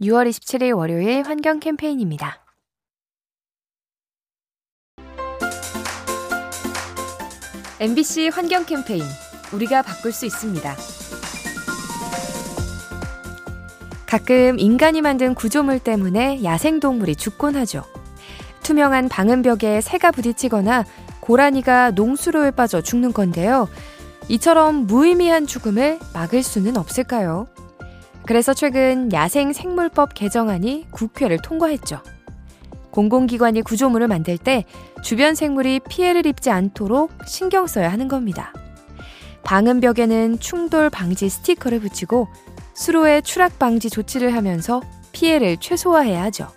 6월 27일 월요일 환경 캠페인입니다. MBC 환경 캠페인 우리가 바꿀 수 있습니다. 가끔 인간이 만든 구조물 때문에 야생동물이 죽곤 하죠. 투명한 방음벽에 새가 부딪히거나 고라니가 농수로에 빠져 죽는 건데요. 이처럼 무의미한 죽음을 막을 수는 없을까요? 그래서 최근 야생 생물법 개정안이 국회를 통과했죠. 공공기관이 구조물을 만들 때 주변 생물이 피해를 입지 않도록 신경 써야 하는 겁니다. 방음벽에는 충돌 방지 스티커를 붙이고 수로의 추락 방지 조치를 하면서 피해를 최소화해야 하죠.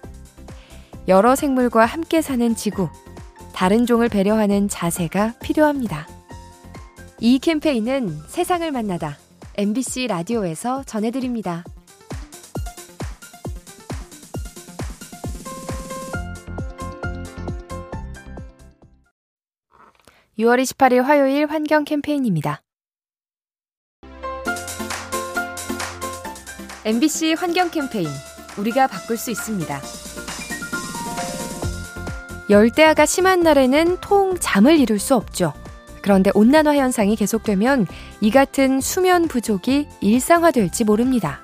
여러 생물과 함께 사는 지구, 다른 종을 배려하는 자세가 필요합니다. 이 캠페인은 세상을 만나다 MBC 라디오에서 전해드립니다. 6월 28일 화요일 환경 캠페인입니다. MBC 환경 캠페인 우리가 바꿀 수 있습니다. 열대야가 심한 날에는 통 잠을 이룰 수 없죠. 그런데 온난화 현상이 계속되면 이 같은 수면 부족이 일상화될지 모릅니다.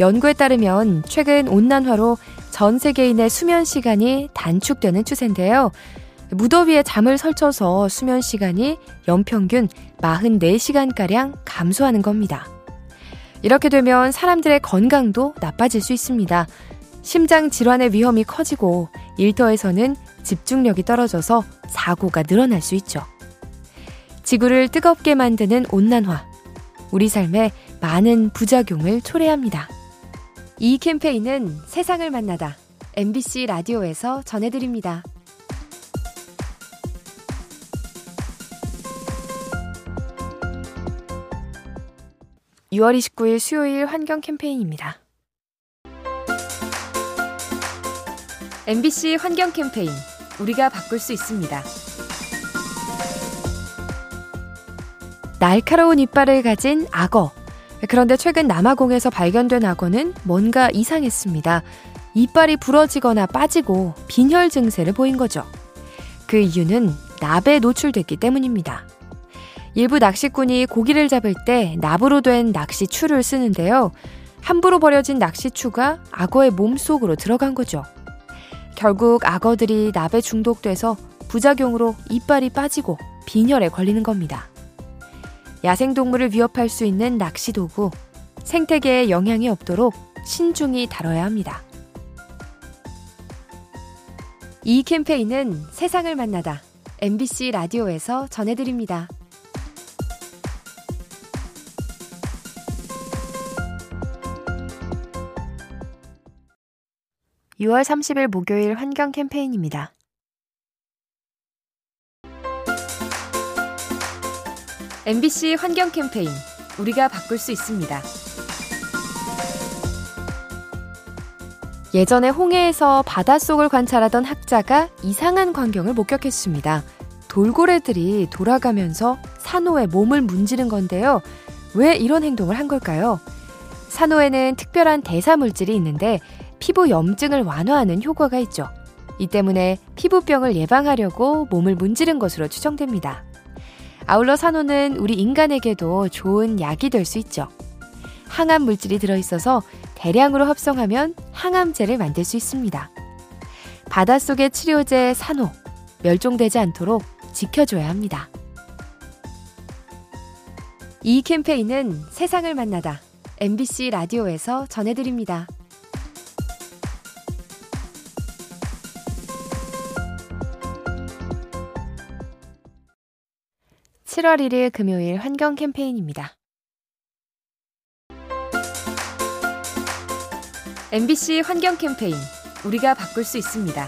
연구에 따르면 최근 온난화로 전 세계인의 수면 시간이 단축되는 추세인데요. 무더위에 잠을 설쳐서 수면 시간이 연평균 44시간가량 감소하는 겁니다. 이렇게 되면 사람들의 건강도 나빠질 수 있습니다. 심장 질환의 위험이 커지고 일터에서는 집중력이 떨어져서 사고가 늘어날 수 있죠. 지구를 뜨겁게 만드는 온난화. 우리 삶에 많은 부작용을 초래합니다. 이 캠페인은 세상을 만나다 MBC 라디오에서 전해드립니다. 6월 29일 수요일 환경 캠페인입니다. MBC 환경 캠페인 우리가 바꿀 수 있습니다. 날카로운 이빨을 가진 악어. 그런데 최근 남아공에서 발견된 악어는 뭔가 이상했습니다. 이빨이 부러지거나 빠지고 빈혈 증세를 보인 거죠. 그 이유는 납에 노출됐기 때문입니다. 일부 낚시꾼이 고기를 잡을 때 납으로 된 낚시추를 쓰는데요. 함부로 버려진 낚시추가 악어의 몸 속으로 들어간 거죠. 결국 악어들이 납에 중독돼서 부작용으로 이빨이 빠지고 빈혈에 걸리는 겁니다. 야생동물을 위협할 수 있는 낚시 도구, 생태계에 영향이 없도록 신중히 다뤄야 합니다. 이 캠페인은 세상을 만나다 MBC 라디오에서 전해드립니다. 6월 30일 목요일 환경 캠페인입니다. MBC 환경 캠페인 우리가 바꿀 수 있습니다. 예전에 홍해에서 바닷속을 관찰하던 학자가 이상한 광경을 목격했습니다. 돌고래들이 돌아가면서 산호의 몸을 문지른 건데요. 왜 이런 행동을 한 걸까요? 산호에는 특별한 대사 물질이 있는데 피부 염증을 완화하는 효과가 있죠. 이 때문에 피부병을 예방하려고 몸을 문지른 것으로 추정됩니다. 아울러 산호는 우리 인간에게도 좋은 약이 될 수 있죠. 항암 물질이 들어있어서 대량으로 합성하면 항암제를 만들 수 있습니다. 바닷속의 치료제 산호, 멸종되지 않도록 지켜줘야 합니다. 이 캠페인은 세상을 만나다 MBC 라디오에서 전해드립니다. 7월 1일 금요일 환경 캠페인입니다. MBC 환경 캠페인 우리가 바꿀 수 있습니다.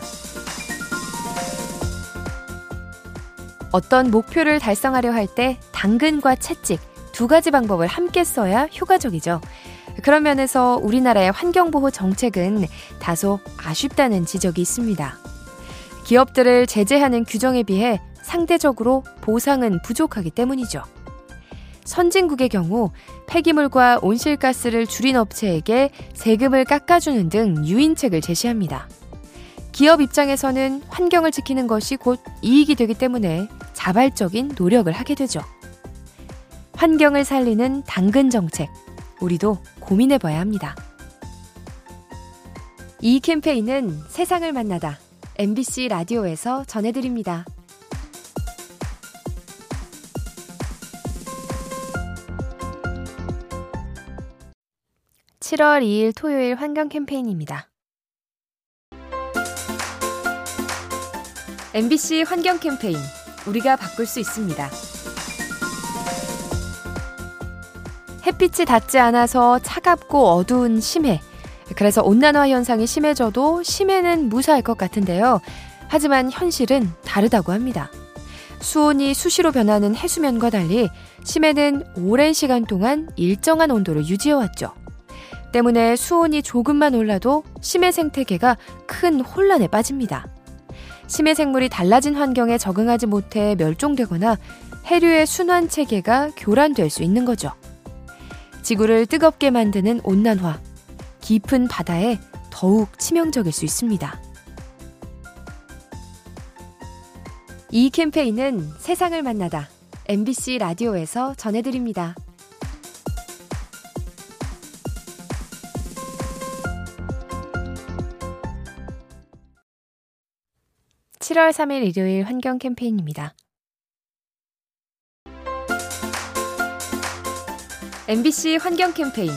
어떤 목표를 달성하려 할 때 당근과 채찍 두 가지 방법을 함께 써야 효과적이죠. 그런 면에서 우리나라의 환경보호 정책은 다소 아쉽다는 지적이 있습니다. 기업들을 제재하는 규정에 비해 상대적으로 보상은 부족하기 때문이죠. 선진국의 경우 폐기물과 온실가스를 줄인 업체에게 세금을 깎아주는 등 유인책을 제시합니다. 기업 입장에서는 환경을 지키는 것이 곧 이익이 되기 때문에 자발적인 노력을 하게 되죠. 환경을 살리는 당근 정책, 우리도 고민해 봐야 합니다. 이 캠페인은 세상을 만나다 MBC 라디오에서 전해드립니다. 7월 2일 토요일 환경 캠페인입니다. MBC 환경 캠페인 우리가 바꿀 수 있습니다. 햇빛이 닿지 않아서 차갑고 어두운 심해. 그래서 온난화 현상이 심해져도 심해는 무사할 것 같은데요. 하지만 현실은 다르다고 합니다. 수온이 수시로 변하는 해수면과 달리 심해는 오랜 시간 동안 일정한 온도를 유지해왔죠. 때문에 수온이 조금만 올라도 심해 생태계가 큰 혼란에 빠집니다. 심해 생물이 달라진 환경에 적응하지 못해 멸종되거나 해류의 순환 체계가 교란될 수 있는 거죠. 지구를 뜨겁게 만드는 온난화, 깊은 바다에 더욱 치명적일 수 있습니다. 이 캠페인은 세상을 만나다 MBC 라디오에서 전해드립니다. 7월 3일 일요일 환경 캠페인입니다. MBC 환경 캠페인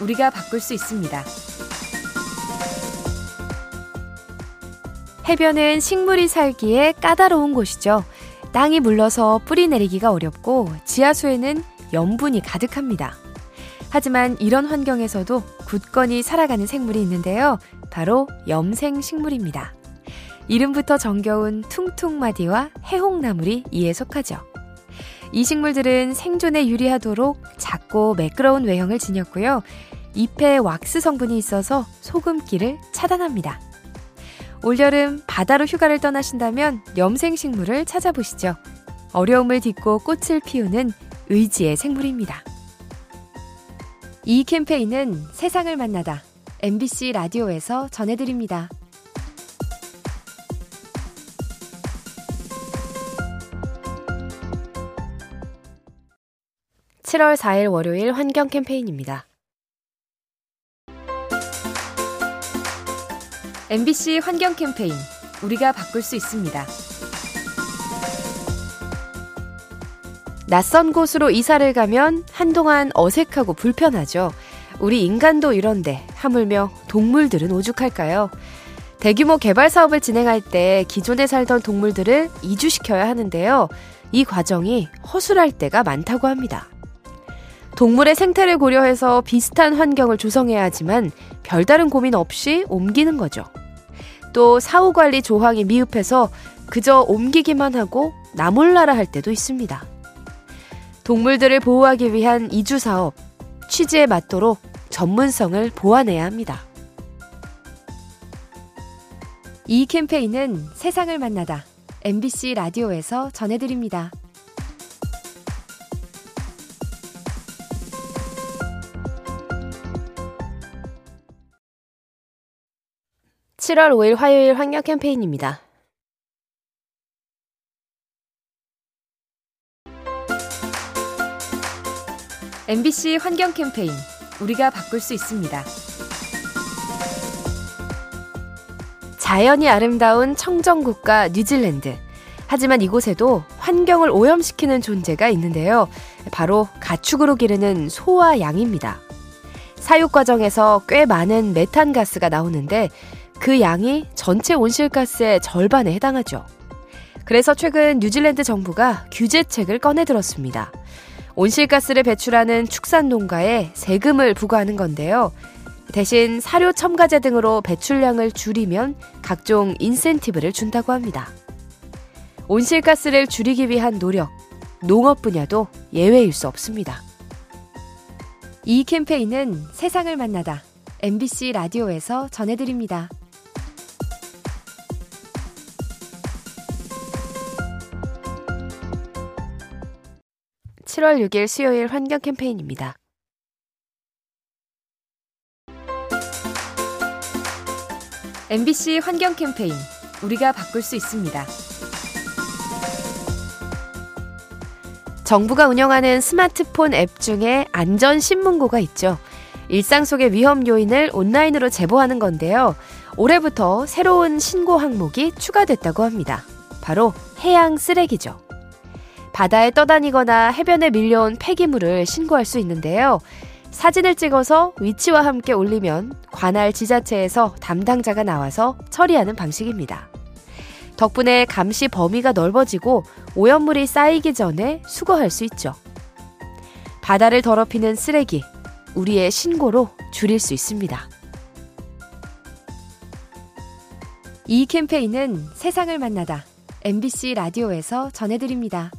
우리가 바꿀 수 있습니다. 해변은 식물이 살기에 까다로운 곳이죠. 땅이 물러서 뿌리 내리기가 어렵고 지하수에는 염분이 가득합니다. 하지만 이런 환경에서도 굳건히 살아가는 생물이 있는데요. 바로 염생 식물입니다. 이름부터 정겨운 퉁퉁마디와 해홍나물이 이에 속하죠. 이 식물들은 생존에 유리하도록 작고 매끄러운 외형을 지녔고요. 잎에 왁스 성분이 있어서 소금기를 차단합니다. 올여름 바다로 휴가를 떠나신다면 염생식물을 찾아보시죠. 어려움을 딛고 꽃을 피우는 의지의 생물입니다. 이 캠페인은 세상을 만나다 MBC 라디오에서 전해드립니다. 7월 4일 월요일 환경 캠페인입니다. MBC 환경 캠페인 우리가 바꿀 수 있습니다. 낯선 곳으로 이사를 가면 한동안 어색하고 불편하죠. 우리 인간도 이런데 하물며 동물들은 오죽할까요? 대규모 개발 사업을 진행할 때 기존에 살던 동물들을 이주시켜야 하는데요. 이 과정이 허술할 때가 많다고 합니다. 동물의 생태를 고려해서 비슷한 환경을 조성해야 하지만 별다른 고민 없이 옮기는 거죠. 또 사후 관리 조항이 미흡해서 그저 옮기기만 하고 나몰라라 할 때도 있습니다. 동물들을 보호하기 위한 이주 사업, 취지에 맞도록 전문성을 보완해야 합니다. 이 캠페인은 세상을 만나다 MBC 라디오에서 전해드립니다. 7월 5일 화요일 환경 캠페인입니다. MBC 환경 캠페인 우리가 바꿀 수 있습니다. 자연이 아름다운 청정국가 뉴질랜드. 하지만 이곳에도 환경을 오염시키는 존재가 있는데요. 바로 가축으로 기르는 소와 양입니다. 사육 과정에서 꽤 많은 메탄가스가 나오는데 그 양이 전체 온실가스의 절반에 해당하죠. 그래서 최근 뉴질랜드 정부가 규제책을 꺼내들었습니다. 온실가스를 배출하는 축산 농가에 세금을 부과하는 건데요. 대신 사료 첨가제 등으로 배출량을 줄이면 각종 인센티브를 준다고 합니다. 온실가스를 줄이기 위한 노력, 농업 분야도 예외일 수 없습니다. 이 캠페인은 세상을 만나다 MBC 라디오에서 전해드립니다. 7월 6일 수요일 환경 캠페인입니다. MBC 환경 캠페인 우리가 바꿀 수 있습니다. 정부가 운영하는 스마트폰 앱 중에 안전 신문고가 있죠. 일상 속의 위험 요인을 온라인으로 제보하는 건데요. 올해부터 새로운 신고 항목이 추가됐다고 합니다. 바로 해양 쓰레기죠. 바다에 떠다니거나 해변에 밀려온 폐기물을 신고할 수 있는데요. 사진을 찍어서 위치와 함께 올리면 관할 지자체에서 담당자가 나와서 처리하는 방식입니다. 덕분에 감시 범위가 넓어지고 오염물이 쌓이기 전에 수거할 수 있죠. 바다를 더럽히는 쓰레기, 우리의 신고로 줄일 수 있습니다. 이 캠페인은 세상을 만나다 MBC 라디오에서 전해드립니다.